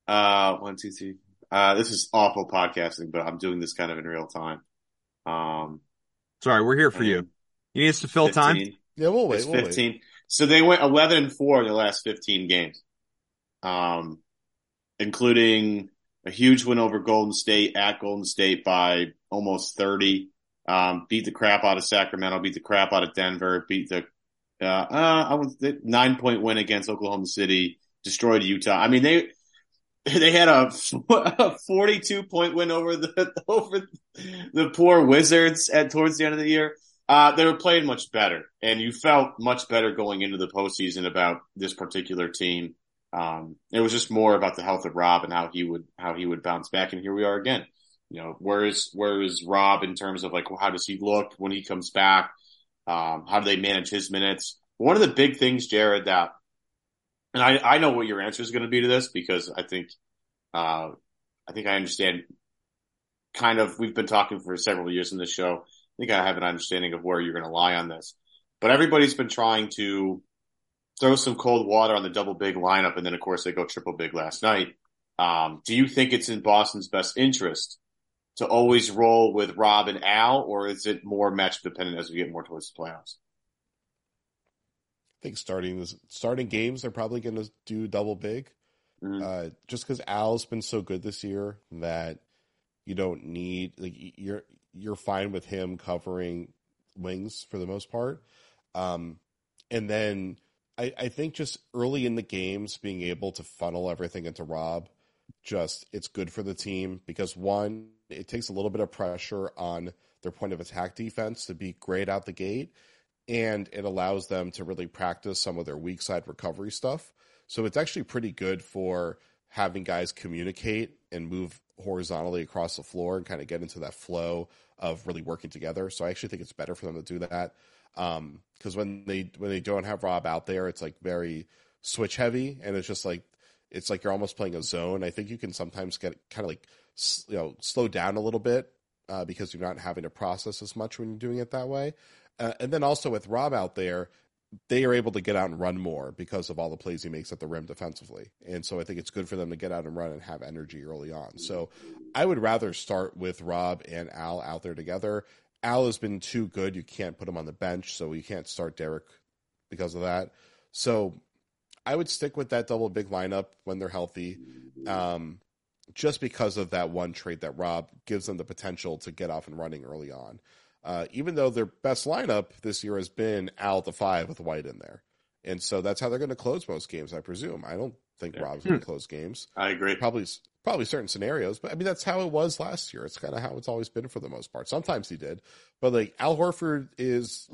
Uh, one, two, three. Uh, this is awful podcasting, but I'm doing this kind of in real time. Um, sorry, we're here for you. You need us to fill 15. time? Yeah, we'll wait. We'll 15. Wait. So they went 11 and 4 in the last 15 games. Um, including a huge win over Golden State at Golden State by almost 30. Um, beat the crap out of Sacramento, beat the crap out of Denver, beat the, uh, uh, I was nine point win against Oklahoma City, destroyed Utah. I mean, they, [laughs] they had a, [laughs] a 42 point win over the, [laughs] over the poor Wizards at towards the end of the year. Uh, they were playing much better and you felt much better going into the postseason about this particular team. Um, it was just more about the health of Rob and how he would how he would bounce back. And here we are again. You know, where is where is Rob in terms of like how does he look when he comes back? Um, how do they manage his minutes? One of the big things, Jared, that and I, I know what your answer is going to be to this because I think uh, I think I understand kind of we've been talking for several years in this show. I think I have an understanding of where you're going to lie on this. But everybody's been trying to throw some cold water on the double big lineup, and then of course they go triple big last night. Um, do you think it's in Boston's best interest to always roll with Rob and Al, or is it more match dependent as we get more towards the playoffs? I think starting this, starting games, they're probably going to do double big, mm-hmm. uh, just because Al's been so good this year that you don't need like you're you're fine with him covering wings for the most part. Um, and then I, I think just early in the games, being able to funnel everything into Rob, just it's good for the team because one, it takes a little bit of pressure on their point of attack defense to be great out the gate, and it allows them to really practice some of their weak side recovery stuff. So it's actually pretty good for having guys communicate and move horizontally across the floor and kind of get into that flow of really working together. So I actually think it's better for them to do that. Um, cause when they, when they don't have Rob out there, it's like very switch heavy and it's just like, it's like you're almost playing a zone. I think you can sometimes get kind of like, you know, slow down a little bit, uh, because you're not having to process as much when you're doing it that way. Uh, and then also with Rob out there, they are able to get out and run more because of all the plays he makes at the rim defensively. And so I think it's good for them to get out and run and have energy early on. So I would rather start with Rob and Al out there together. Al has been too good. You can't put him on the bench, so you can't start Derrick because of that. So I would stick with that double big lineup when they're healthy. Um, just because of that one trait that Rob gives them the potential to get off and running early on uh, even though their best lineup this year has been Al the five with White in there. And so that's how they're going to close most games, I presume. I don't think yeah. Rob's going to hmm. close games. I agree. Probably, probably certain scenarios, but I mean that's how it was last year. It's kind of how it's always been for the most part. Sometimes he did, but like Al Horford is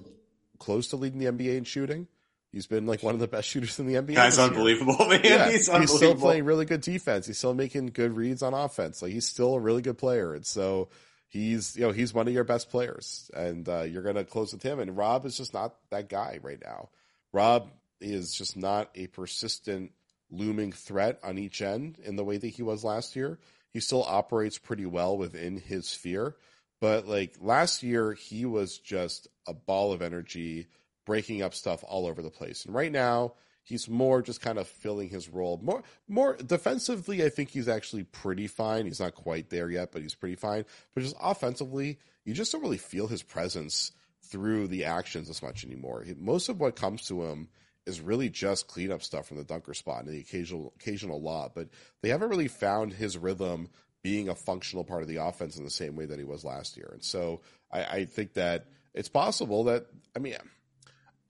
close to leading the NBA in shooting. He's been like one of the best shooters in the NBA. That's unbelievable, [laughs] man. Yeah, he's, unbelievable. he's still playing really good defense. He's still making good reads on offense. Like he's still a really good player. And so he's you know he's one of your best players, and uh, you're going to close with him. And Rob is just not that guy right now. Rob is just not a persistent looming threat on each end in the way that he was last year. He still operates pretty well within his sphere, but like last year, he was just a ball of energy, breaking up stuff all over the place. And right now, He's more just kind of filling his role. More more defensively, I think he's actually pretty fine. He's not quite there yet, but he's pretty fine. But just offensively, you just don't really feel his presence through the actions as much anymore. Most of what comes to him is really just cleanup stuff from the dunker spot and the occasional occasional lob. But they haven't really found his rhythm being a functional part of the offense in the same way that he was last year. And so I, I think that it's possible that I mean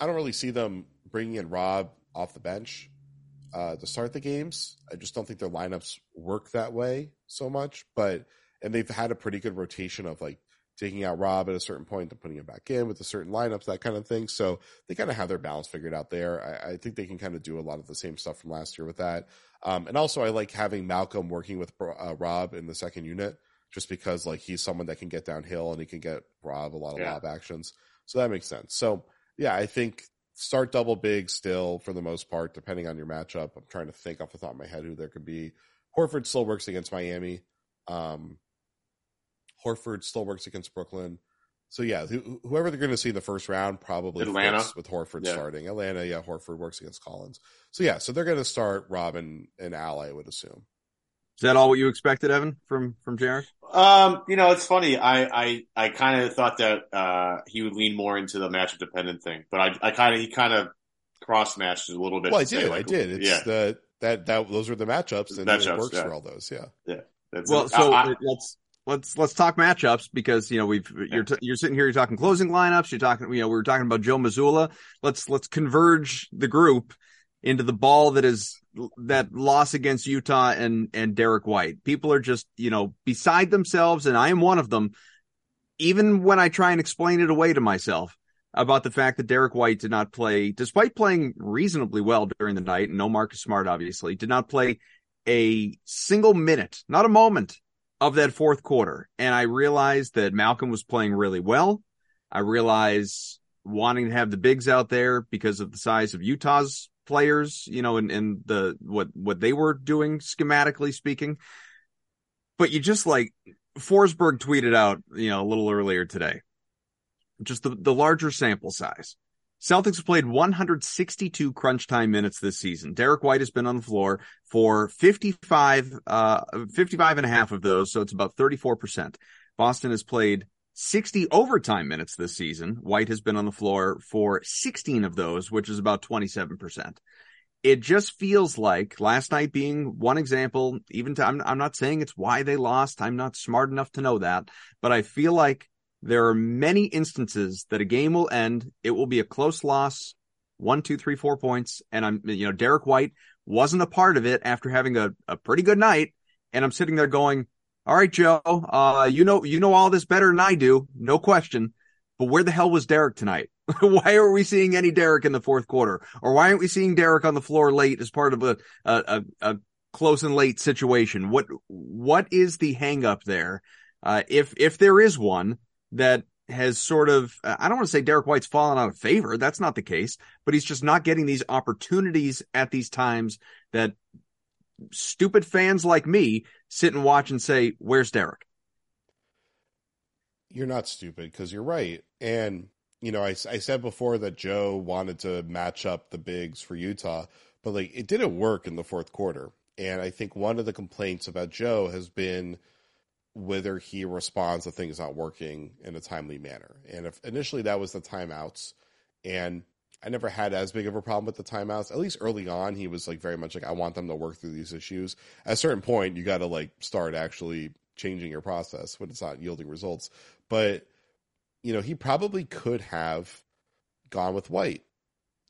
I don't really see them bringing in Rob off the bench uh, to start the games. I just don't think their lineups work that way so much. But and they've had a pretty good rotation of like taking out Rob at a certain point and putting him back in with a certain lineups, that kind of thing. So they kind of have their balance figured out there. I, I, think they can kind of do a lot of the same stuff from last year with that. Um, and also, I like having Malcolm working with uh, Rob in the second unit, just because like he's someone that can get downhill and he can get Rob a lot of yeah. lob actions. So that makes sense. So yeah, I think start double big still for the most part, depending on your matchup. I'm trying to think off the top of my head who there could be. Horford still works against Miami. Um, Horford still works against Brooklyn. So yeah, whoever they're going to see in the first round probably Atlanta with Horford yeah. starting. Atlanta, yeah, Horford works against Collins. So yeah, so they're going to start Robin and Al, I would assume. Is that all what you expected, Evan, from from Jared? Um, you know, it's funny. I I, I kind of thought that uh, he would lean more into the matchup dependent thing, but I I kind of he kind of cross matched a little bit. Well, I did. Like, I did. It's yeah. the that that those are the matchups, and matchups, it works yeah. for all those. Yeah. Yeah. well, so I, let's let's let's talk matchups because you know we've you're t- you're sitting here you're talking closing lineups you're talking you know we are talking about Joe Mazzulla let's let's converge the group into the ball that is that loss against Utah and and Derrick White. People are just, you know, beside themselves and I am one of them. Even when I try and explain it away to myself, about the fact that Derrick White did not play, despite playing reasonably well during the night. And no Marcus Smart, obviously, did not play a single minute, not a moment of that fourth quarter. And I realized that Malcolm was playing really well. I realized wanting to have the bigs out there because of the size of Utah's players, you know, and, and the what what they were doing schematically speaking. But you just like Forsberg tweeted out, you know, a little earlier today, just the, the larger sample size. Celtics have played 162 crunch time minutes this season. Derrick White has been on the floor for 55, uh, 55 and a half of those. So it's about 34%. Boston has played 60 overtime minutes this season. White has been on the floor for 16 of those, which is about 27%. It just feels like last night being one example, even to, I'm, I'm not saying it's why they lost. I'm not smart enough to know that, but I feel like there are many instances that a game will end. It will be a close loss, one, two, three, four points. And I'm, you know, Derrick White wasn't a part of it after having a, a pretty good night. And I'm sitting there going, all right, Joe, uh, you know, you know all this better than I do. No question. But where the hell was Derrick tonight? [laughs] why are we seeing any Derrick in the fourth quarter? Or why aren't we seeing Derrick on the floor late as part of a, a, a, close and late situation? What, what is the hangup there? Uh, if, if there is one that has sort of, I don't want to say Derrick White's fallen out of favor. That's not the case, but he's just not getting these opportunities at these times that stupid fans like me sit and watch and say, where's Derrick? You're not stupid because you're right. And, you know, I, I said before that Joe wanted to match up the bigs for Utah, but like it didn't work in the fourth quarter. And I think one of the complaints about Joe has been whether he responds to things not working in a timely manner. And if initially that was the timeouts, and I never had as big of a problem with the timeouts. At least early on, he was like very much like, I want them to work through these issues. At a certain point, you got to like start actually changing your process when it's not yielding results. But, you know, he probably could have gone with White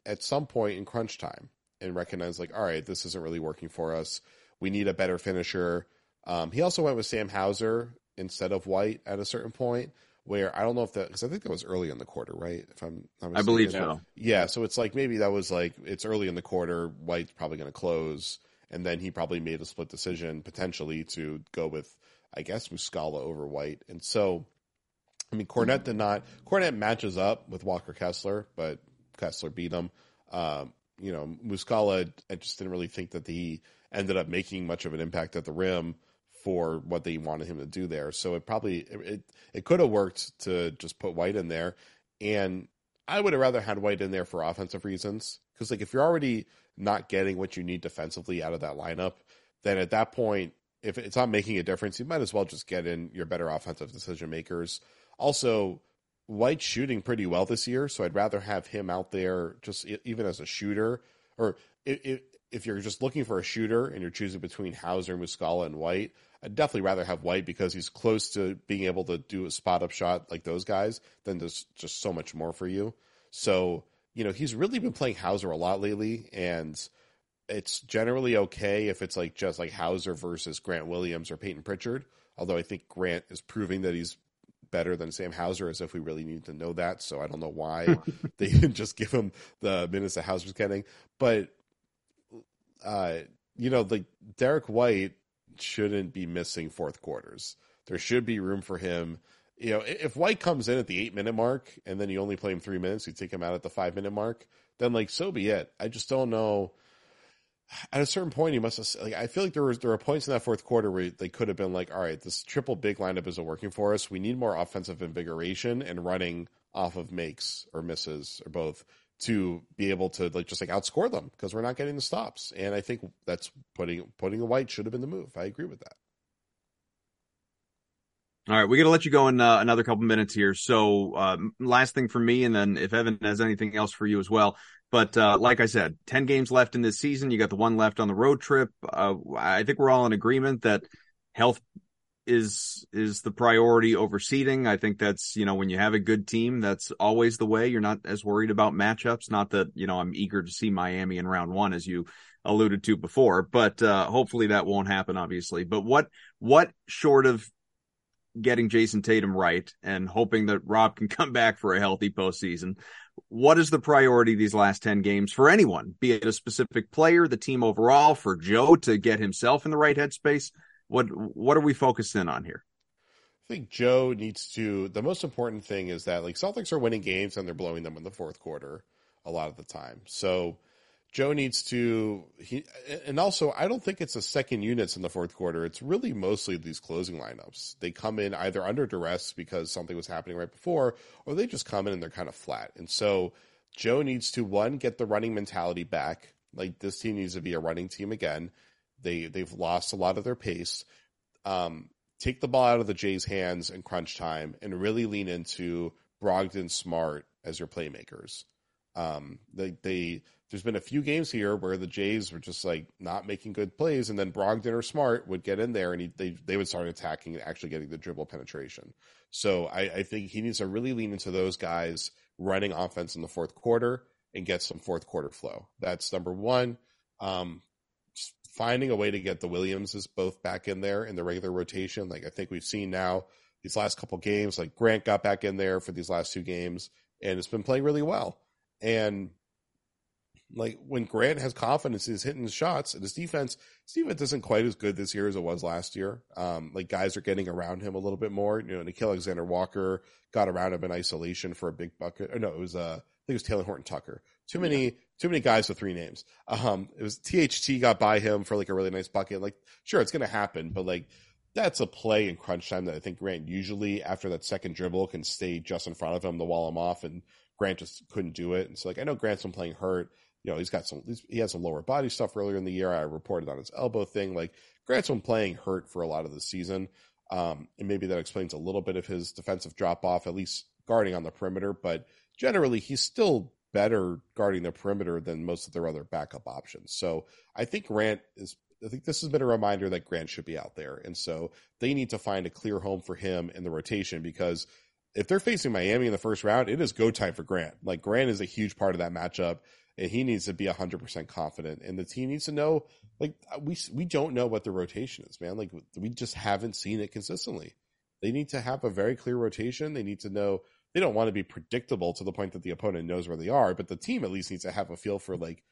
at some point in crunch time and recognized, like, all right, this isn't really working for us. We need a better finisher. Um, he also went with Sam Hauser instead of White at a certain point, where I don't know if that because I think that was early in the quarter, right? If I'm, I'm I believe so. Yeah, so it's like maybe that was like it's early in the quarter. White's probably going to close, and then he probably made a split decision potentially to go with I guess Muscala over White, and so I mean Kornet did not. Kornet matches up with Walker Kessler, but Kessler beat him. Um, you know, Muscala, I just didn't really think that he ended up making much of an impact at the rim for what they wanted him to do there. So it probably it it could have worked to just put White in there, and I would have rather had White in there for offensive reasons because like if you're already not getting what you need defensively out of that lineup, then at that point, if it's not making a difference, you might as well just get in your better offensive decision makers. Also, White's shooting pretty well this year, so I'd rather have him out there just even as a shooter, or if, if you're just looking for a shooter and you're choosing between Hauser, Muscala, and White, I'd definitely rather have White because he's close to being able to do a spot up shot like those guys. Then there's just so much more for you. So you know he's really been playing Hauser a lot lately, and it's generally okay if it's like just like Hauser versus Grant Williams or Payton Pritchard. Although I think Grant is proving that he's better than Sam Hauser, as if we really need to know that. So I don't know why [laughs] they didn't just give him the minutes that Hauser's getting. But uh, you know, like Derrick White shouldn't be missing fourth quarters. There should be room for him. You know, if White comes in at the eight minute mark and then you only play him three minutes, you take him out at the five minute mark, then like so be it. I just don't know. At a certain point, he must have. Like, I feel like there was there were points in that fourth quarter where they could have been like, "All right, this triple big lineup isn't working for us. We need more offensive invigoration and running off of makes or misses or both to be able to like just like outscore them because we're not getting the stops. And I think that's putting putting a white should have been the move. I agree with that. All right, we got to let you go in uh, another couple minutes here. So, uh, last thing for me, and then if Evan has anything else for you as well. But uh, like I said, ten games left in this season. You got the one left on the road trip. Uh, I think we're all in agreement that health is is the priority over seeding. I think that's you know when you have a good team, that's always the way. You're not as worried about matchups. Not that you know I'm eager to see Miami in round one, as you alluded to before, but uh, hopefully that won't happen. Obviously, but what what short of getting Jayson Tatum right and hoping that Rob can [laughs] come back for a healthy postseason. What is the priority these last 10 games for anyone, be it a specific player, the team overall, for Joe to get himself in the right headspace? What, what are we focused in on here? I think Joe needs to. The most important thing is that like Celtics are winning games and they're blowing them in the fourth quarter a lot of the time. So Joe needs to he and also I don't think it's the second units in the fourth quarter. It's really mostly these closing lineups. They come in either under duress because something was happening right before, or they just come in and they're kind of flat. And so Joe needs to one get the running mentality back. Like this team needs to be a running team again. They they've lost a lot of their pace. Um, take the ball out of the Jays' hands in crunch time and really lean into Brogdon Smart as your playmakers. Um, they, they, there's been a few games here where the Jays were just like not making good plays, and then Brogdon or Smart would get in there and he, they they would start attacking and actually getting the dribble penetration. So I, I think he needs to really lean into those guys running offense in the fourth quarter and get some fourth quarter flow. That's number one. Um, finding a way to get the Williamses both back in there in the regular rotation. Like I think we've seen now these last couple games, like Grant got back in there for these last two games and it's been playing really well. And like when Grant has confidence, he's hitting shots and his defense, his defense isn't quite as good this year as it was last year. Um, like guys are getting around him a little bit more. You know, Nickeil Alexander Walker got around him in isolation for a big bucket. Or no, it was, uh, I think it was Talen Horton Tucker. Too many, yeah. too many guys with three names. Um, it was THT got by him for like a really nice bucket. Like, sure, it's going to happen, but like, that's a play in crunch time that I think Grant usually after that second dribble can stay just in front of him to wall him off, and Grant just couldn't do it. And so, like, I know Grant's been playing hurt. You know, he's got some, he had some lower body stuff earlier in the year. I reported on his elbow thing. Like, Grant's been playing hurt for a lot of the season. Um, and maybe that explains a little bit of his defensive drop off, at least guarding on the perimeter. But generally, he's still better guarding the perimeter than most of their other backup options. So I think Grant is. I think this has been a reminder that Grant should be out there, and so they need to find a clear home for him in the rotation because if they're facing Miami in the first round, it is go time for Grant. Like Grant is a huge part of that matchup, and he needs to be hundred percent confident. And the team needs to know, like we we don't know what the rotation is, man. Like we just haven't seen it consistently. They need to have a very clear rotation. They need to know they don't want to be predictable to the point that the opponent knows where they are, but the team at least needs to have a feel for like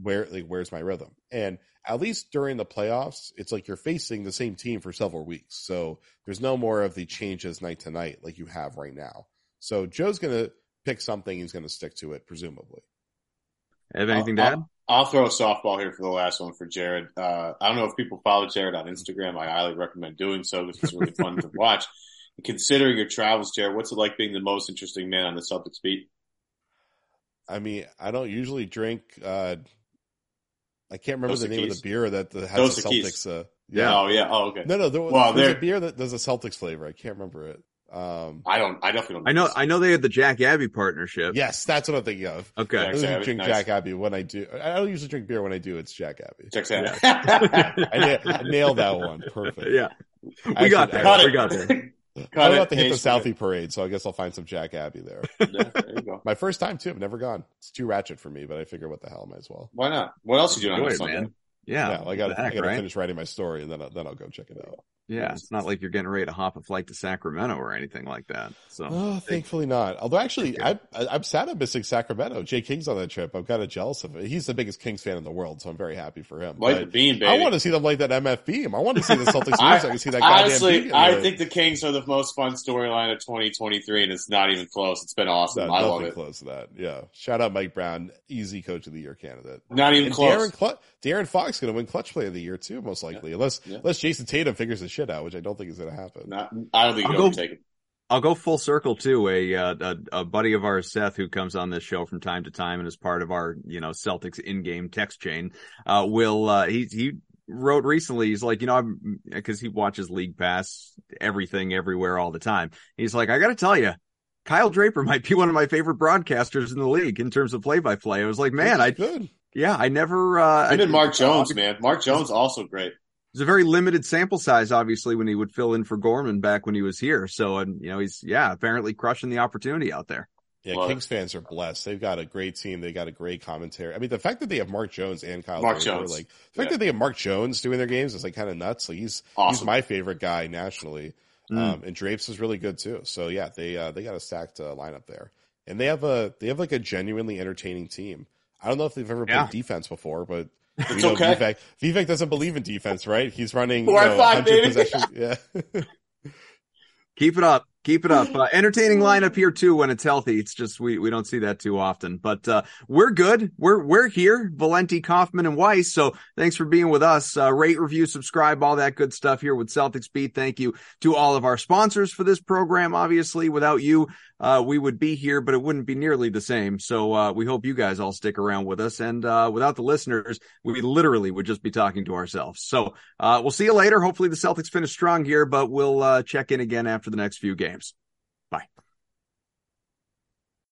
where like where's my rhythm. And at least during the playoffs, it's like you're facing the same team for several weeks. So there's no more of the changes night to night like you have right now. So Joe's gonna pick something, he's gonna stick to it, presumably. Have anything I'll, to add? I'll, I'll, throw a softball here for the last one for Jared. Uh, I don't know if people follow Jared on Instagram. I highly recommend doing so. This is really fun to watch. Considering your travels, Jared, what's it like being the most interesting man on the Celtics beat? I mean, I don't usually drink. Uh, I can't remember Dos the name Keys. of the beer that has Dos the Celtics. Uh, yeah. Oh yeah. Oh okay. No, no. There, well, there's a beer that does a Celtics flavor. I can't remember it. Um, I don't. I definitely don't. I know. I know they had the Jack Abbey partnership. Yes, that's what I'm thinking of. Okay. I usually drink nice. Jack Abbey when I do. I don't usually drink beer when I do. It's Jack Abbey. Jack Abbey. [laughs] I, I, nailed that one. Perfect. [laughs] Yeah. We Actually, got there. We got there. [laughs] I'm about to hit the Southie parade, so I guess I'll find some Jack Abbey there. [laughs] Yeah, there you go. My first time too. I've never gone. It's too ratchet for me, but I figure what the hell, might as well. Why not? What else are you doing on Sunday? Man. Yeah, yeah well, I got to right? finish writing my story, and then I'll, then I'll go check it out. Yeah, it's not like you're getting ready to hop a flight to Sacramento or anything like that. So, oh, thankfully not. Although actually, I, I'm sad I'm missing Sacramento. Jay King's on that trip. I'm kind of jealous of it. He's the biggest Kings fan in the world, so I'm very happy for him. Like the beam, baby. I want to see them like that MF beam. I want to see the Celtics [laughs] lose. I, I can see that. Honestly, I think the Kings are the most fun storyline of 2023, and it's not even close. It's been awesome. No, I love it. Close to that. Yeah. Shout out Mike Brown, easy Coach of the Year candidate. Not even and close. De'Aaron, Cl- De'Aaron Fox going to win Clutch Player of the Year too, most likely, yeah. unless yeah. unless Jayson Tatum figures his shit out, which I don't think is going to happen. Not, I don't think I'll go, take it. I'll go full circle too. A, uh, a, a buddy of ours, Seth, who comes on this show from time to time and is part of our you know Celtics in-game text chain, uh, will uh, he he wrote recently. He's like, you know, I'm because he watches League Pass, everything, everywhere, all the time. He's like, I got to tell you. Kyle Draper [laughs] might be one of my favorite broadcasters in the league in terms of play by play. I was like, man, I good. Yeah, I never. uh Even Mark Jones, man. Mark Jones also great was a very limited sample size, obviously, when he would fill in for Gorman back when he was here. So, and you know, he's yeah, apparently crushing the opportunity out there. Yeah, Kings fans are blessed. They've got a great team. They got a great commentary. I mean, the fact that they have Mark Jones and Kyle Mark Jones, like the fact yeah. that they have Mark Jones doing their games is like kind of nuts. Like he's awesome. he's my favorite guy nationally. Mm. Um, and Drapes is really good too. So yeah, they uh, they got a stacked uh, lineup there, and they have a they have like a genuinely entertaining team. I don't know if they've ever yeah. played defense before, but it's know, okay. Vivek, Vivek doesn't believe in defense, right? He's running Four you know, five, possessions. [laughs] Yeah. Keep it up. Keep it up. [laughs] Uh, entertaining lineup here too when it's healthy. It's just we we don't see that too often. But uh, we're good. We're we're here. Valenti, Kaufman, and Weiss. So thanks for being with us. Uh, rate, review, subscribe, all that good stuff here with Celtics Beat. Thank you to all of our sponsors for this program. Obviously, without you, uh, we would be here, but it wouldn't be nearly the same. So uh, we hope you guys all stick around with us. And uh, without the listeners, we literally would just be talking to ourselves. So uh we'll see you later. Hopefully the Celtics finish strong here, but we'll uh check in again after the next few games.